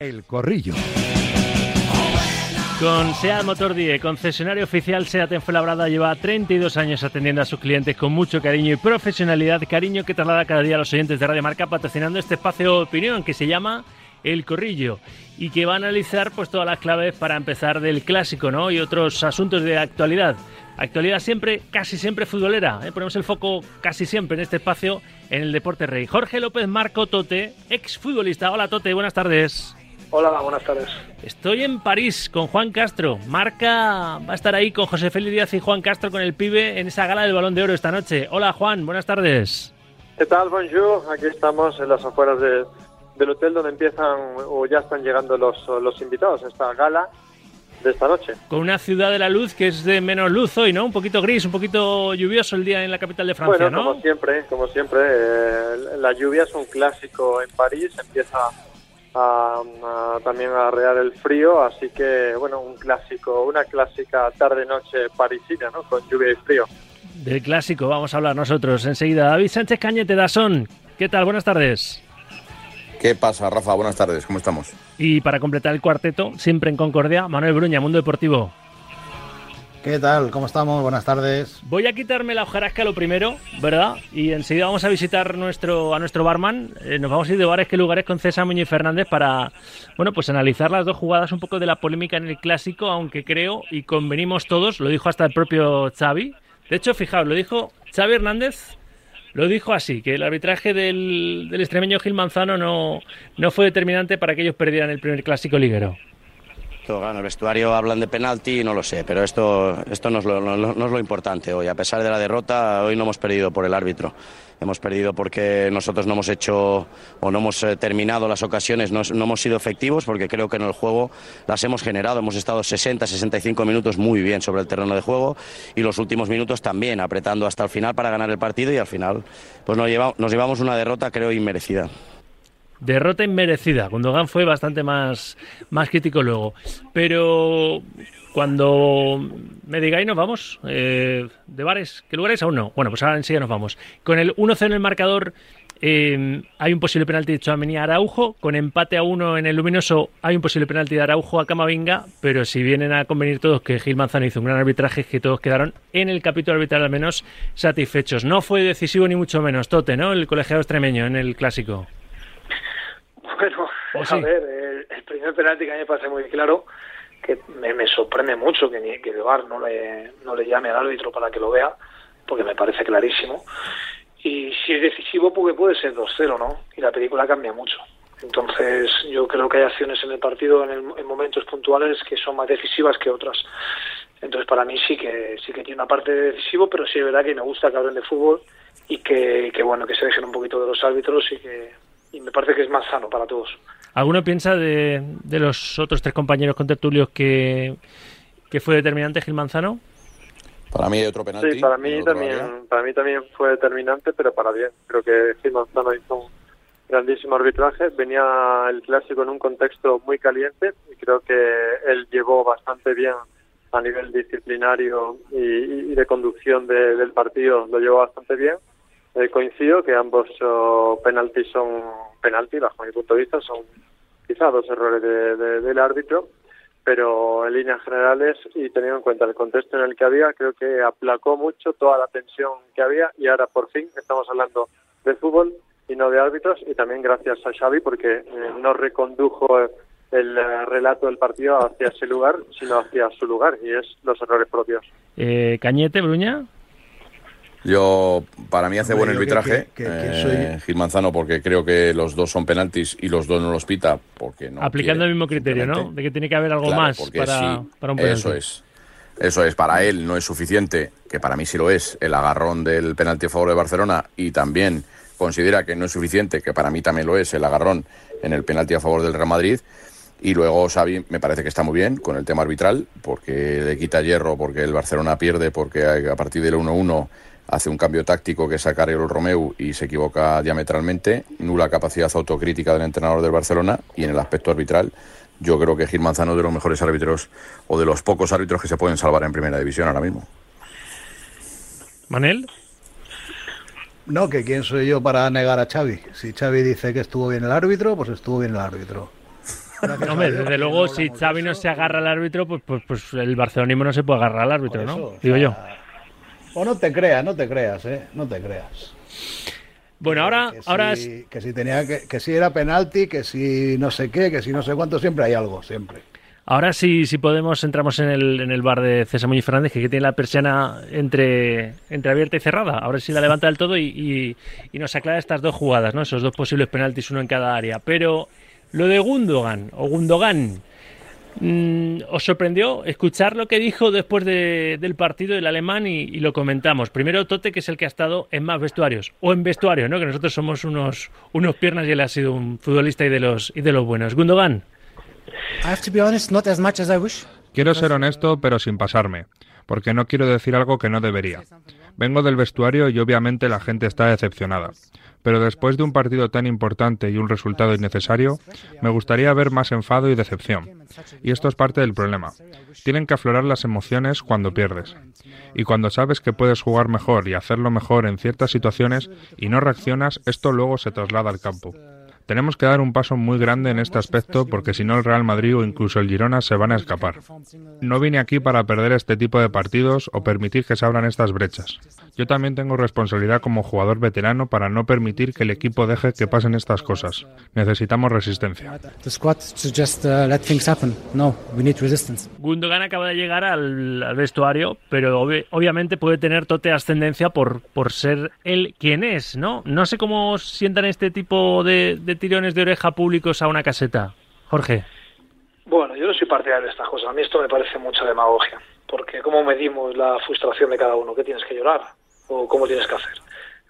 El Corrillo. Con SEAT Motor 10, concesionario oficial SEAT en Fuenlabrada, lleva 32 años atendiendo a sus clientes con mucho cariño y profesionalidad, cariño que traslada cada día a los oyentes de Radio Marca patrocinando este espacio de opinión que se llama El Corrillo y que va a analizar pues todas las claves para empezar del clásico, ¿no? y otros asuntos de actualidad. Actualidad siempre, casi siempre futbolera. ¿eh? Ponemos el foco casi siempre en este espacio en el Deporte Rey. Jorge López Marco Tote, ex futbolista. Hola Tote, buenas tardes. Hola, buenas tardes. Estoy en París con Juan Castro. Marca va a estar ahí con José Félix Díaz y Juan Castro con el pibe en esa gala del Balón de Oro esta noche. Hola Juan, buenas tardes. ¿Qué tal, bonjour? Aquí estamos en las afueras de, del hotel donde empiezan o ya están llegando los, los invitados a esta gala de esta noche. Con una ciudad de la luz que es de menos luz hoy, ¿no? Un poquito gris, un poquito lluvioso el día en la capital de Francia, bueno, ¿no? como siempre, como siempre, eh, la lluvia es un clásico en París, empieza a, a- también a arrear el frío, así que, bueno, un clásico, una clásica tarde-noche parisina, ¿no? Con lluvia y frío. Del clásico vamos a hablar nosotros enseguida. David Sánchez Cañete Dasón, ¿qué tal? Buenas tardes. ¿Qué pasa, Rafa? Buenas tardes, ¿cómo estamos? Y para completar el cuarteto, siempre en Concordia, Manuel Bruña, Mundo Deportivo. ¿Qué tal? ¿Cómo estamos? Buenas tardes. Voy a quitarme la hojarasca lo primero, ¿verdad? Y enseguida vamos a visitar nuestro, a nuestro barman. Eh, nos vamos a ir de bares que lugares con César Muñoz Fernández para, bueno, pues analizar las dos jugadas, un poco de la polémica en el clásico, aunque creo y convenimos todos, lo dijo hasta el propio Xavi. De hecho, fijaos, lo dijo Xavi Hernández, lo dijo así, que el arbitraje del, del extremeño Gil Manzano no, no fue determinante para que ellos perdieran el primer clásico liguero. Esto, claro, en el vestuario hablan de penalti, no lo sé, pero esto, esto no, es lo, importante hoy. A pesar de la derrota, hoy no hemos perdido por el árbitro. Hemos perdido porque nosotros no hemos hecho o no hemos eh, terminado las ocasiones, no, no hemos sido efectivos porque creo que en el juego las hemos generado. Hemos estado 60, 65 minutos muy bien sobre el terreno de juego y los últimos minutos también, apretando hasta el final para ganar el partido y al final pues nos llevamos una derrota creo inmerecida. Derrota inmerecida. Gundogan fue bastante más, más crítico luego. Pero cuando me digáis nos vamos, eh, de bares, ¿qué lugares aún no? Bueno, pues ahora enseguida nos vamos. Con el 1-0 en el marcador eh, hay un posible penalti de Chouameni a Araujo. Con empate a 1 en el luminoso hay un posible penalti de Araujo a Camavinga. Pero si vienen a convenir todos que Gil Manzano hizo un gran arbitraje, que todos quedaron en el capítulo arbitral al menos satisfechos. No fue decisivo ni mucho menos. Tote, ¿no? El colegiado extremeño en el clásico. Bueno, ¿O a sí? ver, el, el primer penalti que a mí me parece muy claro, que me, me sorprende mucho que, ni, que el VAR no le, no le llame al árbitro para que lo vea, porque me parece clarísimo. Y si es decisivo, porque puede ser 2-0, ¿no? Y la película cambia mucho. Entonces, yo creo que hay acciones en el partido en, el- en momentos puntuales que son más decisivas que otras. Entonces, para mí sí que sí que tiene una parte de decisivo, pero sí es verdad que me gusta que hablen de fútbol y que, que bueno, que se dejen un poquito de los árbitros y que y me parece que es más sano para todos. ¿Alguno piensa de, de los otros tres compañeros contertulios que, que fue determinante Gil Manzano? Para mí hay otro penalti. Sí, para mí área. también, para mí también fue determinante, pero para bien. Creo que Gil Manzano hizo un grandísimo arbitraje. Venía el clásico en un contexto muy caliente y creo que él llevó bastante bien a nivel disciplinario y, y de conducción de- del partido, lo llevó bastante bien. Eh, coincido que ambos oh, penaltis son penalti, bajo mi punto de vista, son quizá dos errores de- de- del árbitro, pero en líneas generales y teniendo en cuenta el contexto en el que había, creo que aplacó mucho toda la tensión que había y ahora por fin estamos hablando de fútbol y no de árbitros y también gracias a Xavi porque eh, no recondujo el eh, relato del partido hacia ese lugar, sino hacia su lugar y es los errores propios. Cañete, Bruña. Yo, para mí hace Hombre, buen arbitraje que- que- que eh, soy- Gil Manzano porque creo que los dos son penaltis y los dos no los pita porque no aplicando quiere, el mismo criterio, ¿no? De que tiene que haber algo Claro, más para, sí, para un penalti. Eso es. Eso es, para él no es suficiente, que para mí sí lo es, el agarrón del penalti a favor de Barcelona y también considera que no es suficiente, que para mí también lo es, el agarrón en el penalti a favor del Real Madrid. Y luego Xavi me parece que está muy bien con el tema arbitral, porque le quita hierro, porque el Barcelona pierde, porque a a partir del 1-1 hace un cambio táctico que es sacar el Romeu y se equivoca diametralmente, nula capacidad autocrítica del entrenador del Barcelona y en el aspecto arbitral yo creo que Gil Manzano es de los mejores árbitros o de los pocos árbitros que se pueden salvar en primera división ahora mismo. Manel. No, que quién soy yo para negar a Xavi. Si Xavi dice que estuvo bien el árbitro, pues estuvo bien el árbitro. Hombre, desde luego, si Xavi no se agarra al árbitro, pues, pues, pues el barcelonismo no se puede agarrar al árbitro, ¿no? Digo yo. O no te creas, no te creas, ¿eh? No te creas. Bueno, ahora, que ahora si, que si tenía que, que si era penalti, que si no sé qué, que si no sé cuánto, siempre hay algo, siempre. Ahora sí, si podemos, entramos en el, en el bar de César Muñoz Fernández, que tiene la persiana entre, entre abierta y cerrada. Ahora sí la levanta del todo y, y, y nos aclara estas dos jugadas, ¿no? Esos dos posibles penaltis, uno en cada área. Pero lo de Gundogan, o Gundogan, ¿os sorprendió escuchar lo que dijo después de, del partido del alemán y, lo comentamos? Primero Tote, que es el que ha estado en más vestuarios, o en vestuario, ¿no? Que nosotros somos unos, unos piernas y él ha sido un futbolista y de los, y de los buenos. Gundogan. Quiero ser honesto, pero sin pasarme, porque no quiero decir algo que no debería. Vengo del vestuario y obviamente la gente está decepcionada. Pero después de un partido tan importante y un resultado innecesario, me gustaría ver más enfado y decepción. Y esto es parte del problema. Tienen que aflorar las emociones cuando pierdes. Y cuando sabes que puedes jugar mejor y hacerlo mejor en ciertas situaciones y no reaccionas, esto luego se traslada al campo. Tenemos que dar un paso muy grande en este aspecto porque si no el Real Madrid o incluso el Girona se van a escapar. No vine aquí para perder este tipo de partidos o permitir que se abran estas brechas. Yo también tengo responsabilidad como jugador veterano para no permitir que el equipo deje que pasen estas cosas. Necesitamos resistencia. Gundogan acaba de llegar al, al vestuario, pero ob obviamente puede tener tote ascendencia por, por ser él quien es, ¿no? No sé cómo sientan este tipo de, de tirones de oreja públicos a una caseta. Jorge. Bueno, yo no soy partidario de estas cosas. A mí esto me parece mucha demagogia. Porque ¿cómo medimos la frustración de cada uno? ¿Qué tienes que llorar? ¿O cómo tienes que hacer?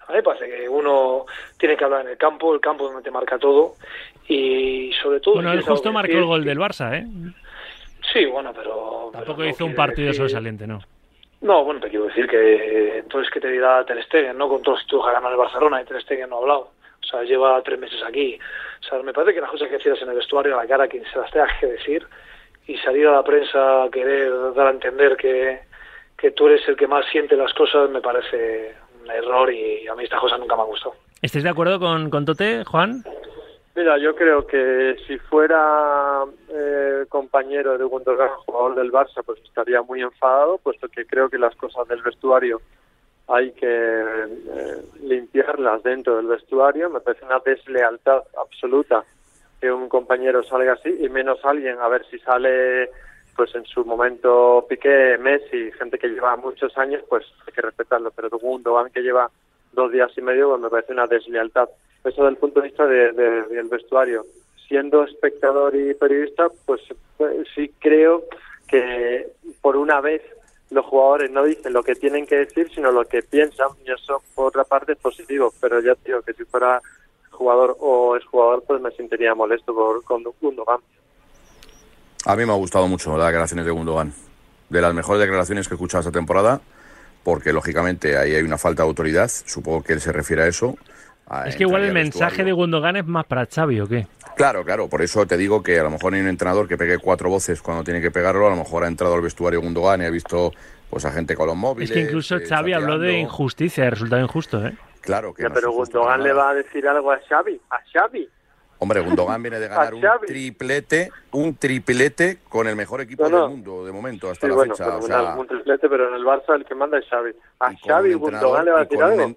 A mí me parece que uno tiene que hablar en el campo, el campo donde te marca todo. Y sobre todo... Bueno, él justo marcó el gol del Barça, ¿eh? Sí, bueno, pero... Tampoco pero no hizo un partido decir- sobresaliente, ¿no? No, bueno, te quiero decir que eh, entonces que te dirá Ter Stegen, ¿no? Con todos los que el Barcelona y Ter Stegen no ha hablado. O sea, lleva tres meses aquí. O sea, me parece que las cosas que decías en el vestuario, a la cara, a quien se las tengas que decir y salir a la prensa a querer dar a entender que, que tú eres el que más siente las cosas, me parece un error y a mí estas cosas nunca me han gustado. ¿Estáis de acuerdo con, con Tote, Juan? Mira, yo creo que si fuera eh, compañero de Gundogan, jugador del Barça, pues estaría muy enfadado, puesto que creo que las cosas del vestuario hay que eh, limpiarlas dentro del vestuario. Me parece una deslealtad absoluta que un compañero salga así, y menos alguien, a ver si sale pues en su momento Piqué, Messi, gente que lleva muchos años, pues hay que respetarlo, pero Gundogan que lleva dos días y medio, pues me parece una deslealtad. Eso desde el punto de vista de, de- del vestuario. Siendo espectador y periodista, pues, pues sí creo que por una vez los jugadores no dicen lo que tienen que decir, sino lo que piensan, y eso por otra parte es positivo, pero ya digo que si fuera jugador o exjugador, pues me sentiría molesto por con Gundogan. A mí me ha gustado mucho las declaraciones de Gundogan. De las mejores declaraciones que he escuchado esta temporada, porque lógicamente ahí hay una falta de autoridad. Supongo que él se refiere a eso. A Es que igual el mensaje de. Gundogan es más para Xavi, ¿o qué? Claro, claro, por eso te digo que a lo mejor hay un entrenador que pegue cuatro voces cuando tiene que pegarlo, a lo mejor ha entrado al vestuario Gundogan y ha visto pues a gente con los móviles. Es que incluso eh, Xavi habló de injusticia, de resultado injusto, ¿eh? Claro que Ya, no pero Gundogan le va a decir algo a Xavi, a Xavi. Hombre, Gundogan viene de ganar un triplete, un triplete con el mejor equipo No, no. del mundo de momento hasta Sí, la bueno, fecha. O fenomenal, sea, un triplete, pero en el Barça el que manda es Xavi. A Xavi un Gundogan le va a decir un algo.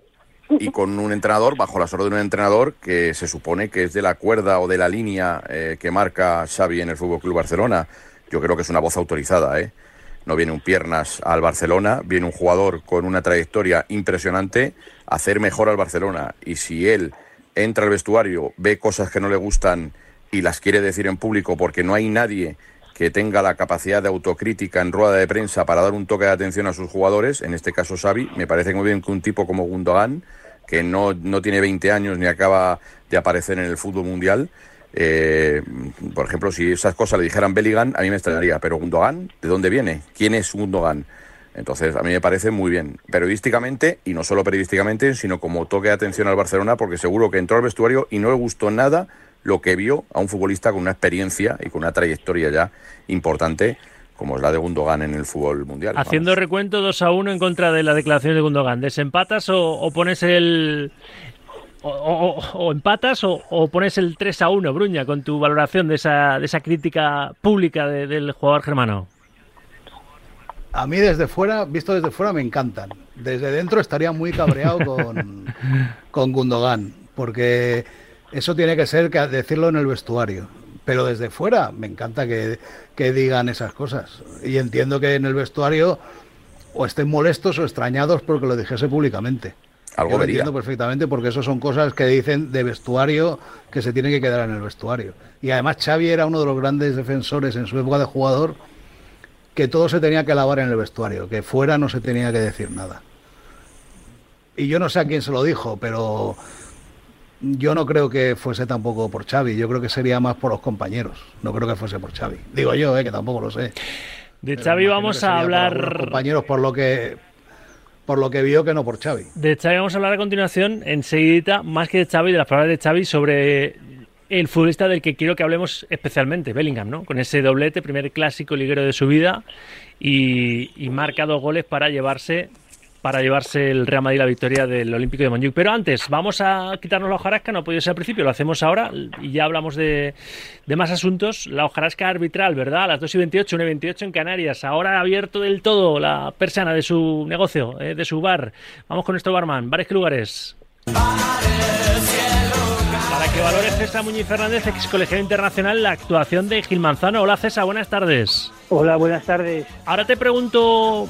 Y con un entrenador, bajo las órdenes de un entrenador que se supone que es de la cuerda o de la línea eh, que marca Xavi en el Fútbol Club Barcelona. Yo creo que es una voz autorizada, ¿eh? No viene un piernas al Barcelona, viene un jugador con una trayectoria impresionante hacer mejor al Barcelona. Y si él entra al vestuario, ve cosas que no le gustan y las quiere decir en público porque no hay nadie que tenga la capacidad de autocrítica en rueda de prensa para dar un toque de atención a sus jugadores, en este caso Xavi, me parece muy bien que un tipo como Gundogan, que no, no tiene 20 años ni acaba de aparecer en el fútbol mundial, eh, por ejemplo, si esas cosas le dijeran Bellingham, a mí me extrañaría, pero Gundogan, ¿de dónde viene? ¿Quién es Gundogan? Entonces, a mí me parece muy bien, periodísticamente, y no solo periodísticamente, sino como toque de atención al Barcelona, porque seguro que entró al vestuario y no le gustó nada lo que vio a un futbolista con una experiencia y con una trayectoria ya importante, como es la de Gundogan en el fútbol mundial. Haciendo vamos. recuento 2 a 1 en contra de la declaración de Gundogan. ¿Desempatas o, o pones el, o, empatas o, pones el 3 a 1, Bruña, con tu valoración de esa, de esa crítica pública del jugador germano. A mí desde fuera, visto desde fuera, me encantan. Desde dentro estaría muy cabreado con, con Gundogan, porque eso tiene que ser que decirlo en el vestuario. Pero desde fuera me encanta que, que digan esas cosas. Y entiendo que en el vestuario o estén molestos o extrañados porque lo dijese públicamente. Algo lo entiendo perfectamente porque eso son cosas que dicen de vestuario que se tienen que quedar en el vestuario. Y además Xavi era uno de los grandes defensores en su época de jugador que todo se tenía que lavar en el vestuario, que fuera no se tenía que decir nada. Y yo no sé a quién se lo dijo, pero yo no creo que fuese tampoco por Xavi, yo creo que sería más por los compañeros, no creo que fuese por Xavi. Digo yo, eh, que tampoco lo sé. De Xavi vamos a hablar... compañeros por lo que por lo que vio que no por Xavi. De Xavi vamos a hablar a continuación, enseguida, más que de Xavi, de las palabras de Xavi sobre el futbolista del que quiero que hablemos especialmente, Bellingham, ¿no? Con ese doblete, primer clásico liguero de su vida y, y marca dos goles para llevarse para llevarse el Real Madrid la victoria del Olímpico de Montjuic. Pero antes, vamos a quitarnos la hojarasca, no ha podido ser al principio, lo hacemos ahora y ya hablamos de, más asuntos. La hojarasca arbitral, ¿verdad? A las 2 y 28, 1 y 28 en Canarias. Ahora ha abierto del todo la persana de su negocio, eh, de su bar. Vamos con nuestro barman. ¿Bares qué lugares? Para que valore César Muñiz Fernández, ex colegiado internacional, la actuación de Gil Manzano. Hola César, buenas tardes. Hola, buenas tardes. Ahora te pregunto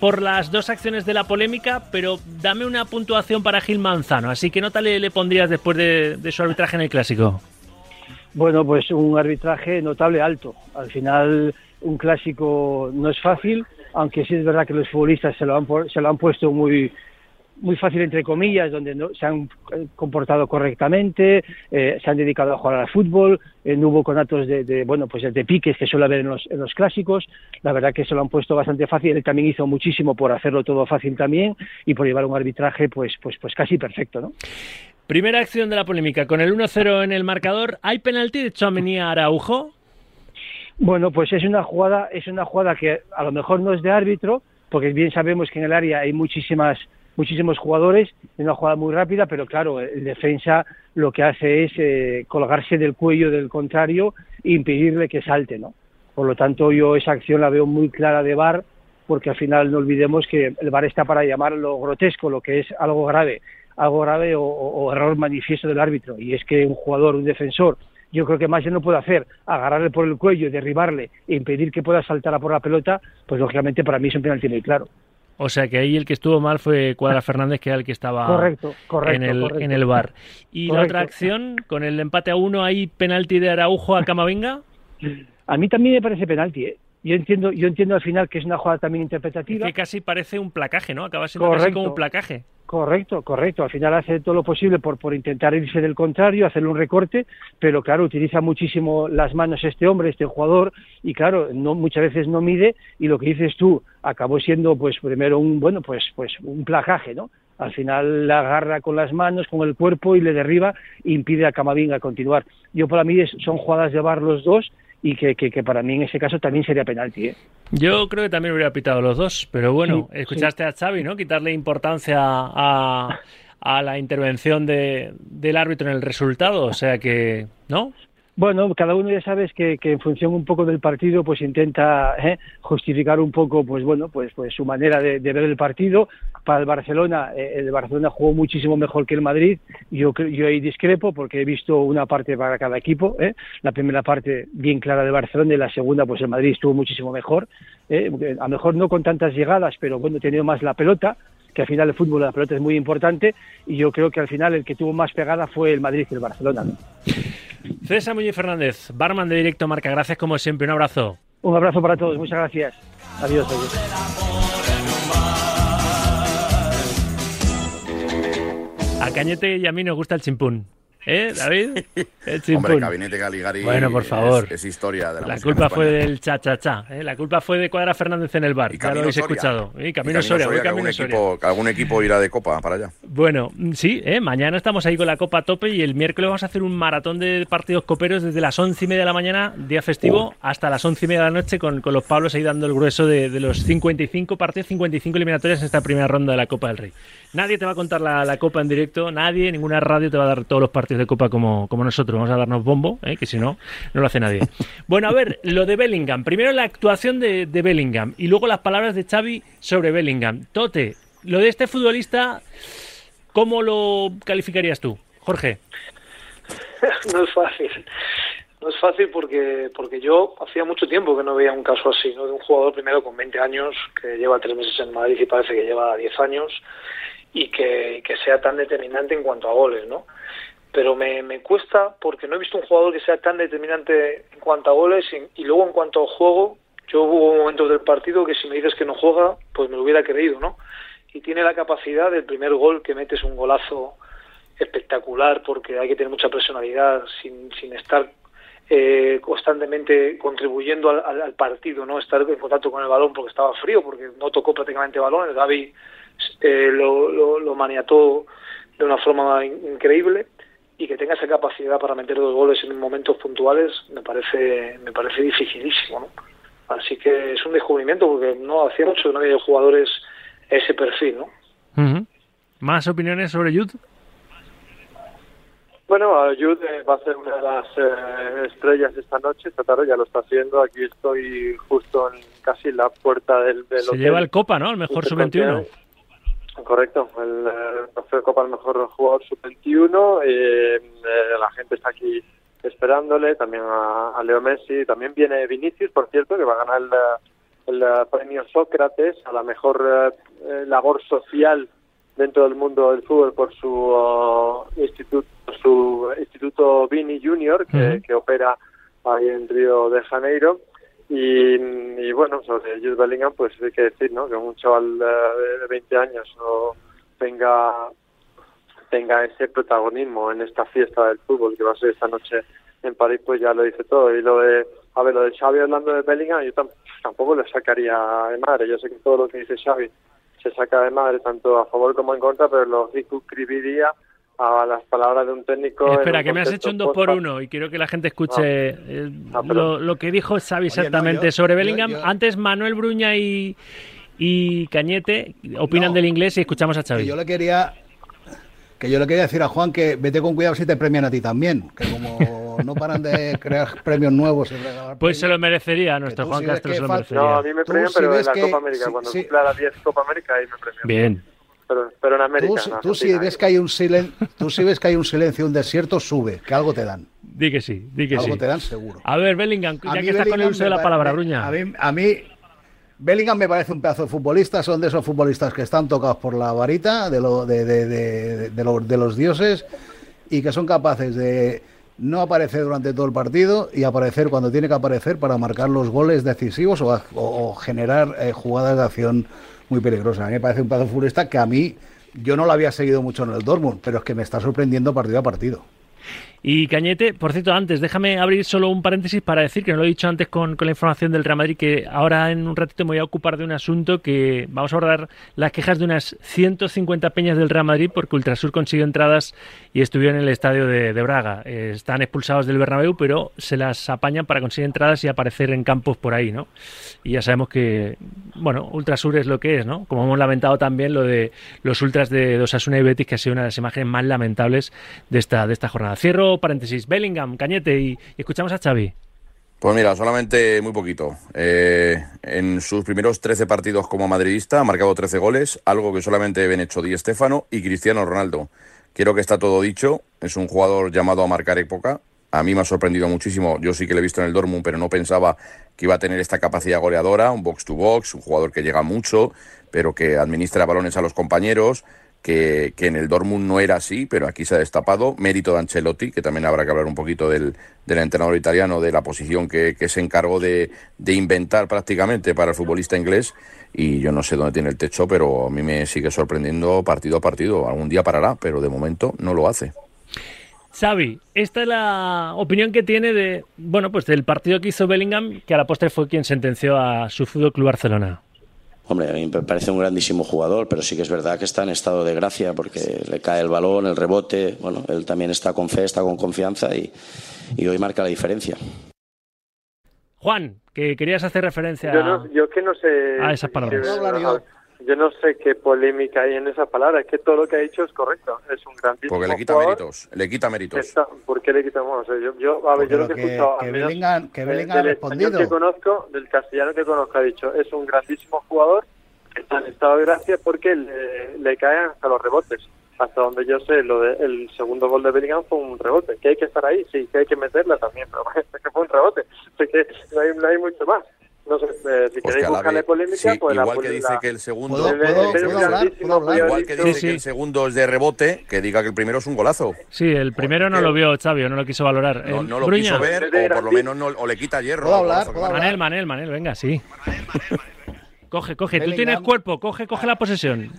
por las dos acciones de la polémica, pero dame una puntuación para Gil Manzano. Así que nota le, le pondrías después de, su arbitraje en el clásico. Bueno, pues un arbitraje notable alto. Al final, un clásico no es fácil, aunque sí es verdad que los futbolistas se lo han, se lo han puesto muy, muy fácil entre comillas, donde no, se han eh, comportado correctamente, eh, se han dedicado a jugar al fútbol, eh, no hubo conatos de, de, bueno pues de piques que suele haber en los, en los clásicos, la verdad que se lo han puesto bastante fácil, él también hizo muchísimo por hacerlo todo fácil también y por llevar un arbitraje pues pues pues casi perfecto, ¿no? Primera acción de la polémica, con el 1-0 en el marcador, ¿hay penalti de Chouameni Araujo? Bueno, pues es una jugada, es una jugada que a lo mejor no es de árbitro, porque bien sabemos que en el área hay muchísimas muchísimos jugadores en una jugada muy rápida, pero claro, el defensa lo que hace es eh, colgarse del cuello del contrario e impedirle que salte, ¿no? Por lo tanto, yo esa acción la veo muy clara de VAR, porque al final no olvidemos que el VAR está para llamar lo grotesco, lo que es algo grave, algo grave o, error manifiesto del árbitro, y es que un jugador, un defensor, yo creo que más ya no puede hacer, agarrarle por el cuello, derribarle e impedir que pueda saltar a por la pelota, pues lógicamente para mí es un penalti muy claro. O sea que ahí el que estuvo mal fue Cuadra Fernández, que era el que estaba correcto, correcto, en, el, en el bar. ¿Y la otra acción, con el empate a uno, hay penalti de Araujo a Camavinga? A mí también me parece penalti, ¿eh? Yo entiendo, yo entiendo al final que es una jugada también interpretativa. que casi parece un placaje, ¿no? Acaba siendo casi como un placaje. Correcto, correcto. Al final hace todo lo posible por, por intentar irse del contrario, hacerle un recorte, pero claro, utiliza muchísimo las manos este hombre, este jugador, y claro, no, muchas veces no mide, y lo que dices tú acabó siendo, pues, primero un, bueno, pues, pues un placaje, ¿no? Al final la agarra con las manos, con el cuerpo y le derriba e impide a Camavinga continuar. Yo para mí son jugadas de bar los dos y que, que, para mí en ese caso también sería penalti. ¿eh? Yo creo que también hubiera pitado los dos, pero bueno, escuchaste a Xavi, ¿no? Quitarle importancia a, a la intervención de, del árbitro en el resultado, o sea que, ¿no? Bueno, cada uno ya sabes que, que en función un poco del partido, pues intenta ¿eh? justificar un poco, pues bueno, pues, pues su manera de, ver el partido. Para el Barcelona, eh, el Barcelona jugó muchísimo mejor que el Madrid. Yo, yo ahí discrepo porque he visto una parte para cada equipo. ¿eh? La primera parte bien clara de Barcelona y la segunda, pues el Madrid estuvo muchísimo mejor. ¿eh? A lo mejor no con tantas llegadas, pero bueno, tenido más la pelota que al final el fútbol la pelota es muy importante y yo creo que al final el que tuvo más pegada fue el Madrid que el Barcelona. César Muñoz Fernández, barman de Directo Marca, gracias como siempre, un abrazo. Un abrazo para todos, muchas gracias. Adiós. A Cañete y a mí nos gusta el chimpún. ¿Eh, David? Hombre, Gabinete Galigari bueno, por favor. Es, historia de la La culpa fue del cha-cha-cha. ¿eh? La culpa fue de Cuadra Fernández en el bar. ya lo habéis escuchado. Y Camino, Soria. Soria, algún, equipo, algún equipo irá de copa para allá. Bueno, sí, ¿eh? mañana estamos ahí con la copa a tope y el miércoles vamos a hacer un maratón de partidos coperos desde las once y media de la mañana, día festivo, hasta las once y media de la noche con, con los Pablos ahí dando el grueso de, de los 55 partidos, 55 eliminatorias en esta primera ronda de la Copa del Rey. Nadie te va a contar la, la, Copa en directo, nadie, ninguna radio te va a dar todos los partidos de Copa como, como nosotros. Vamos a darnos bombo, ¿eh? que si no, no lo hace nadie. Bueno, a ver, lo de Bellingham. Primero la actuación de, de Bellingham y luego las palabras de Xavi sobre Bellingham. Tote, lo de este futbolista, ¿cómo lo calificarías tú, Jorge? no es fácil. No es fácil porque porque yo hacía mucho tiempo que no veía un caso así, ¿no? De un jugador primero con 20 años, que lleva tres meses en Madrid y parece que lleva 10 años, y que, que sea tan determinante en cuanto a goles, ¿no? Pero me, me cuesta porque no he visto un jugador que sea tan determinante en cuanto a goles y, luego en cuanto al juego, yo hubo momentos del partido que si me dices que no juega, pues me lo hubiera creído, ¿no? Y tiene la capacidad del primer gol que metes un golazo espectacular porque hay que tener mucha personalidad sin, sin estar eh, constantemente contribuyendo al, partido, no estar en contacto con el balón porque estaba frío, porque no tocó prácticamente balón. El Gaby eh, lo, lo, lo, maniató de una forma increíble y que tenga esa capacidad para meter dos goles en momentos puntuales me parece me parece dificilísimo, ¿no? Así que es un descubrimiento porque no hacía mucho que no había jugadores ese perfil, ¿no? Uh -huh. ¿Más opiniones sobre Jude? Bueno, Jude va a ser una de las eh, estrellas esta noche, esta tarde ya lo está haciendo. Aquí estoy justo en casi la puerta del, del Se hotel. lleva el Copa, ¿no? El mejor sub-21. Correcto, el, el trofeo Copa el mejor jugador sub-21. Eh, eh, la gente está aquí esperándole, también a, a, Leo Messi. También viene Vinicius, por cierto, que va a ganar el, el premio Sócrates a la mejor eh, labor social dentro del mundo del fútbol por su uh, instituto su instituto Vini Junior que, uh -huh. que, opera ahí en Río de Janeiro y, y, bueno sobre Jude Bellingham pues hay que decir no que un chaval uh, de 20 años no tenga tenga ese protagonismo en esta fiesta del fútbol que va a ser esta noche en París pues ya lo dice todo. Y lo de a ver lo de Xavi hablando de Bellingham yo tam tampoco le sacaría de madre. Yo sé que todo lo que dice Xavi se saca de madre tanto a favor como en contra, pero lo circunscribiría a las palabras de un técnico. Espera, que me has hecho un dos por uno y quiero que la gente escuche no. eh, no, lo, lo, que dijo Xavi exactamente Oye, yo, sobre Bellingham. Yo, yo... Antes Manuel Bruña y, y Cañete opinan del inglés y escuchamos a Xavi. Yo le quería que yo le quería decir a Juan que vete con cuidado si te premian a ti también, que como no paran de crear premios nuevos. Y pues se lo merecería nuestro Juan si Castro, se lo merecería. No, a mí me premian, pero si en la que, Copa América, cuando sí, cumpla la 10 Copa América, ahí me premian. Bien. Pero, pero en América. Tú, no, tú si ves que hay un silencio, tú si ves que hay un silencio, un desierto, sube, que algo te dan. Di que sí, di que algo sí. te dan seguro. A ver, Bellingham, ya que estás con el uso de la palabra, Bruña. A mí, a mí Bellingham me parece un pedazo de futbolista, son de esos futbolistas que están tocados por la varita de, lo, de, de, de, de, lo, de los dioses y que son capaces de no aparecer durante todo el partido y aparecer cuando tiene que aparecer para marcar los goles decisivos o, generar eh, jugadas de acción muy peligrosas. A mí me parece un pedazo de futbolista que a mí yo no lo había seguido mucho en el Dortmund, pero es que me está sorprendiendo partido a partido. Y Cañete, por cierto, antes, déjame abrir solo un paréntesis para decir, que no lo he dicho antes con, la información del Real Madrid, que ahora en un ratito me voy a ocupar de un asunto que vamos a abordar las quejas de unas 150 peñas del Real Madrid porque Ultrasur consiguió entradas y estuvieron en el estadio de, de Braga. Eh, están expulsados del Bernabéu, pero se las apañan para conseguir entradas y aparecer en campos por ahí, ¿no? Y ya sabemos que, bueno, Ultrasur es lo que es, ¿no? Como hemos lamentado también lo de los ultras de Osasuna y Betis, que ha sido una de las imágenes más lamentables de esta, de esta jornada. Cierro paréntesis, Bellingham, Cañete y, escuchamos a Xavi. Pues mira, solamente muy poquito. Eh, en sus primeros 13 partidos como madridista ha marcado 13 goles, algo que solamente habían hecho Di Stéfano y Cristiano Ronaldo. Quiero que está todo dicho, es un jugador llamado a marcar época. A mí me ha sorprendido muchísimo, yo sí que lo he visto en el Dortmund, pero no pensaba que iba a tener esta capacidad goleadora, un box to box, un jugador que llega mucho, pero que administra balones a los compañeros, que, en el Dortmund no era así, pero aquí se ha destapado. Mérito de Ancelotti, que también habrá que hablar un poquito del, del entrenador italiano, de la posición que, que se encargó de, de, inventar prácticamente para el futbolista inglés. Y yo no sé dónde tiene el techo, pero a mí me sigue sorprendiendo partido a partido. Algún día parará, pero de momento no lo hace. Xavi, esta es la opinión que tiene de, bueno, pues del partido que hizo Bellingham, que a la postre fue quien sentenció a su Fútbol Club Barcelona. Hombre, a mí me parece un grandísimo jugador, pero sí que es verdad que está en estado de gracia porque le cae el balón, el rebote. Bueno, él también está con fe, está con confianza y, y hoy marca la diferencia. Juan, que querías hacer referencia Yo, no, yo que no sé... a esas palabras. que- yo. no sé qué polémica hay en esa palabra. Es que todo lo que ha dicho es correcto. Es un grandísimo Porque le quita jugador. méritos, le quita méritos. Está- ¿Por qué le quitamos? O sea, yo, yo, a ver, yo lo que he escuchado, que Bellingham- que Bellingham ha del español respondido. que conozco, del castellano que conozco, ha dicho, es un grandísimo jugador está en estado de gracia porque le, le caen hasta los rebotes. Hasta donde yo sé, lo de, el segundo gol de Bellingham fue un rebote. Que hay que estar ahí, sí, que hay que meterla también, pero es que fue un rebote. Es que no hay, no hay mucho más. No sé, eh, si Pues queréis buscarle polémica, sí, pues la igual que dice la- que el segundo, ¿Puedo, el- el- puedo, el puedo hablar? grandísimo ¿Puedo hablar? igual que dice Sí, sí. que el segundo es de rebote, que diga que el primero es un golazo. Sí, el primero no lo vio Xavi, no lo quiso valorar. No, Eh, no lo Bruña. quiso ver, o por lo menos no, o le quita hierro. ¿Puedo hablar? ¿Puedo marca. Manel, Manel, Manel, venga, sí. Coge, coge, tú tienes cuerpo, coge, coge la posesión.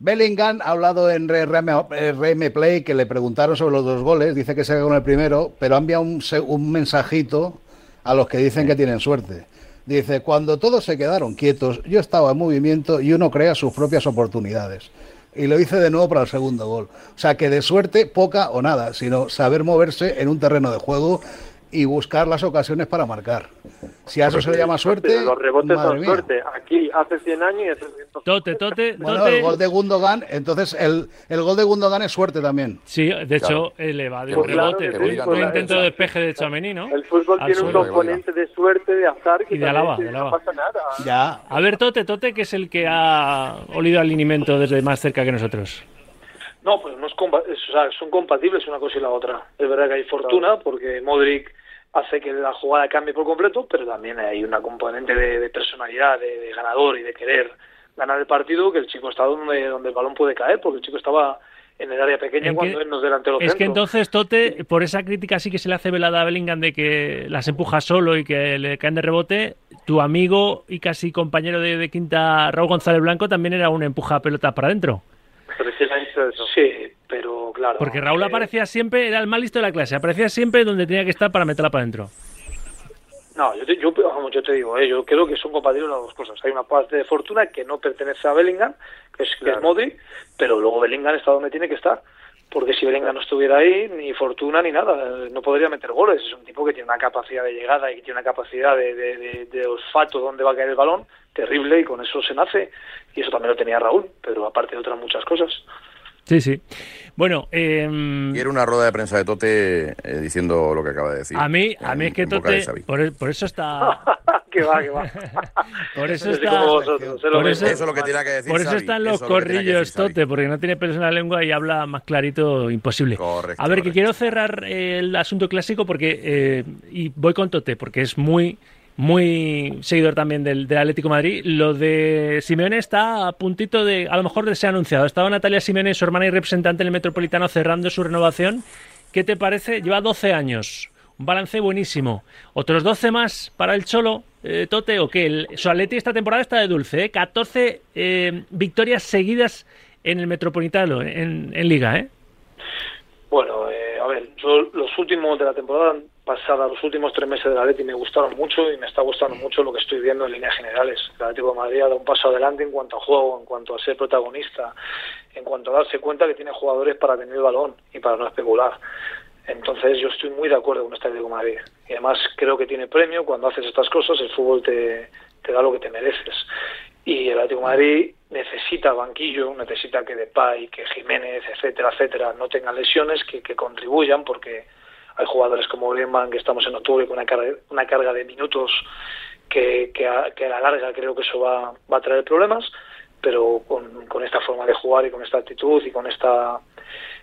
Bellingham ha hablado en RM, Play que le preguntaron sobre los dos goles, dice que se con el primero, pero ha enviado un, se- un mensajito a los que dicen que tienen suerte. Dice, cuando todos se quedaron quietos, yo estaba en movimiento y uno crea sus propias oportunidades. Y lo hice de nuevo para el segundo gol. O sea que de suerte poca o nada, sino saber moverse en un terreno de juego y buscar las ocasiones para marcar. Si a eso se le llama suerte, Los rebotes madre son mía. suerte. Aquí hace 100 años y hace 100 Tote, Tote, Bueno, Tote. el gol de Gundogan, entonces el, el gol de Gundogan es suerte también. Sí, de hecho, Claro. él le va de Que un rebote. un- Bellingham un no intento de despeje de Chamení, ¿no? El fútbol Al tiene un suelo. componente de suerte, de azar, que Y de alaba, que de no alaba. pasa nada. Ya, A ver, Tote, Tote, que es el que ha olido al alimento desde más cerca que nosotros. No, pues no es, compa- es- o sea, son compatibles una cosa y la otra. Es verdad que hay fortuna porque Modric hace que la jugada cambie por completo, pero también hay una componente de, de personalidad, de, de ganador y de querer ganar el partido que el chico está donde, donde el balón puede caer, porque el chico estaba en el área pequeña En cuando que- él nos delantero Es que entonces, Tote, por esa crítica sí que se le hace velada a Bellingham de que las empuja solo y que le caen de rebote, tu amigo y casi compañero de, de quinta, Raúl González Blanco, también era un empuja pelota para adentro. Dicho eso. Sí, pero claro. Porque Raúl eh, aparecía siempre, era el más listo de la clase, aparecía siempre donde tenía que estar para meterla para adentro. No, yo te, yo, te digo, eh, yo creo que son compatibles las dos cosas. Hay una parte de fortuna que no pertenece a Bellingham, que es, que es Claro. Modric, pero luego Bellingham está donde tiene que estar. Porque si Bellingham no estuviera ahí, ni fortuna ni nada, eh, no podría meter goles. Es un tipo que tiene una capacidad de llegada y que tiene una capacidad de, de, de- de olfato donde va a caer el balón terrible y con eso se nace. Y eso también lo tenía Raúl, pero aparte de otras muchas cosas. Sí, sí. Bueno, em, Y era una rueda de prensa de Tote eh, diciendo lo que acaba de decir. a mí, a mí es que Tote, por, e, por eso está, que va, que va. por eso está, vosotros, por eso- Eso es lo que tiene que decir por eso están los eso que que corrillos. Tote, porque no tiene pelos en la lengua y habla más clarito imposible. Correcto, A ver, que quiero cerrar eh, el asunto clásico porque eh, y voy con Tote porque es muy muy seguidor también del, Atlético Madrid. Lo de Simeone está a puntito de, a lo mejor de ser anunciado. Estaba Natalia Simeone, su hermana y representante en el Metropolitano, cerrando su renovación. ¿Qué te parece? Lleva 12 años. Un balance buenísimo. ¿Otros 12 más para el Cholo, eh, Tote? ¿O qué? El, su Atleti esta temporada está de dulce. ¿eh? 14 eh, victorias seguidas en el Metropolitano, en, en Liga. ¿eh? Bueno, eh, a ver, yo los últimos de la temporada pasada, los últimos tres meses de la Leti me gustaron mucho y me está gustando mucho lo que estoy viendo en líneas generales. El Atlético de Madrid ha dado un paso adelante en cuanto a juego, en cuanto a ser protagonista, en cuanto a darse cuenta que tiene jugadores para tener el balón y para no especular. Entonces yo estoy muy de acuerdo con este Atlético de Madrid. Y además creo que tiene premio cuando haces estas cosas, el fútbol te, te da lo que te mereces. Y el Atlético de Madrid necesita banquillo, necesita que Depay, que Jiménez, etcétera, etcétera, no tengan lesiones, que, que contribuyan, porque hay jugadores como Griezmann que estamos en octubre con una carga, una carga de minutos que, que, a, que a la larga creo que eso va, va a traer problemas, pero con, esta forma de jugar y con esta actitud y con esta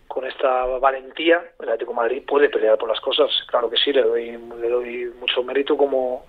con esta valentía, el Atlético Madrid puede pelear por las cosas. Claro que sí, le doy, le doy mucho mérito como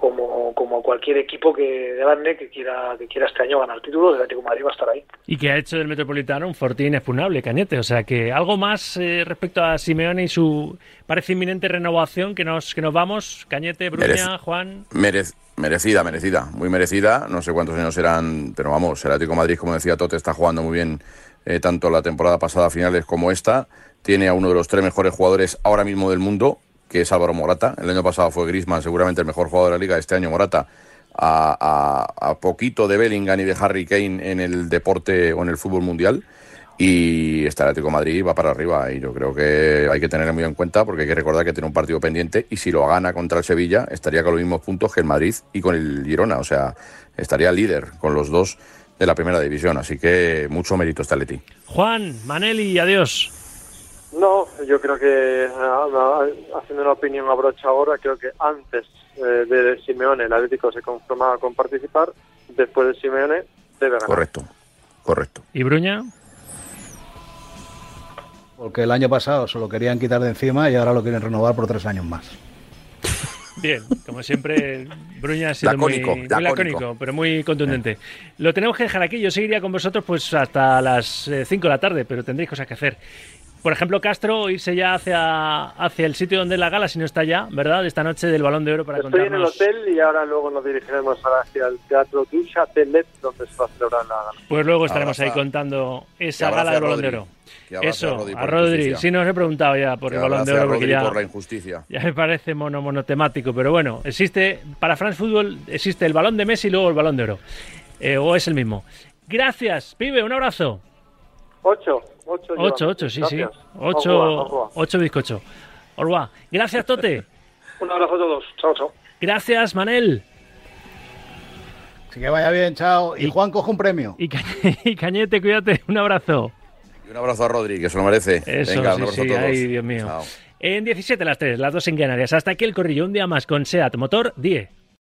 como, como cualquier equipo que grande que quiera que quiera este año ganar títulos, el Atlético de Madrid va a estar ahí. Y que ha hecho del Metropolitano un fortín inexpugnable, Cañete. O sea que algo más eh, respecto a Simeone y su parece inminente renovación que nos que nos vamos. Cañete, Bruña, Juan. Merec- merecida, merecida, muy merecida. No sé cuántos años serán, pero vamos, el Atlético de Madrid, como decía Tote, está jugando muy bien eh, tanto la temporada pasada finales como esta. Tiene a uno de los tres mejores jugadores ahora mismo del mundo, que es Álvaro Morata. El año pasado fue Griezmann, seguramente el mejor jugador de la liga. Este año Morata a, a, poquito de Bellingham y de Harry Kane en el deporte o en el fútbol mundial. Y este Atlético de Madrid va para arriba y yo creo que hay que tenerlo muy en cuenta porque hay que recordar que tiene un partido pendiente y si lo gana contra el Sevilla estaría con los mismos puntos que el Madrid y con el Girona, o sea, estaría líder con los dos de la primera división, así que mucho mérito este Atleti. Juan, Maneli, adiós. No, yo creo que haciendo una opinión a brocha ahora, creo que antes eh, de Simeone el Atlético se conformaba con participar, después de Simeone debe ganar. Correcto, correcto. ¿Y Bruña? Porque el año pasado se lo querían quitar de encima y ahora lo quieren renovar por tres años más. Bien, como siempre, Bruña ha sido muy, lacónico. pero muy contundente. Lo tenemos que dejar aquí. Yo seguiría con vosotros pues hasta las 5 eh, de la tarde, pero tendréis cosas que hacer. Por ejemplo, Castro, irse ya hacia, hacia el sitio donde la gala, si no está ya, ¿verdad? Esta noche del Balón de Oro para Estoy en el hotel y ahora luego nos dirigiremos hacia el Teatro du Châtelet, donde se va a celebrar la gala. Pues luego estaremos ahí contando esa gala del Balón de Oro. Eso, a Rodri. Sí, nos he preguntado ya por el Balón de Oro. Porque ya, por la injusticia. Ya me parece mono, monotemático, pero bueno, existe, para France Football existe el Balón de Messi y luego el Balón de Oro. Eh, o es el mismo. Gracias, pibe, un abrazo. Ocho. Ocho, ocho, sí, sí. Ocho, ocho bizcocho. Orwa. Gracias, Tote. Un abrazo a todos. Chao, chao. Gracias, Manel. Así que vaya bien, chao. Y, Juan coge un premio. Y, Cañete, cuídate. Un abrazo. Y un abrazo a Rodri, que se lo merece. Eso, Venga, un abrazo a todos. Ay, Dios mío. En 17 las 3, las 2 en Canarias. Hasta aquí el corrillo. Un día más con SEAT Motor 10.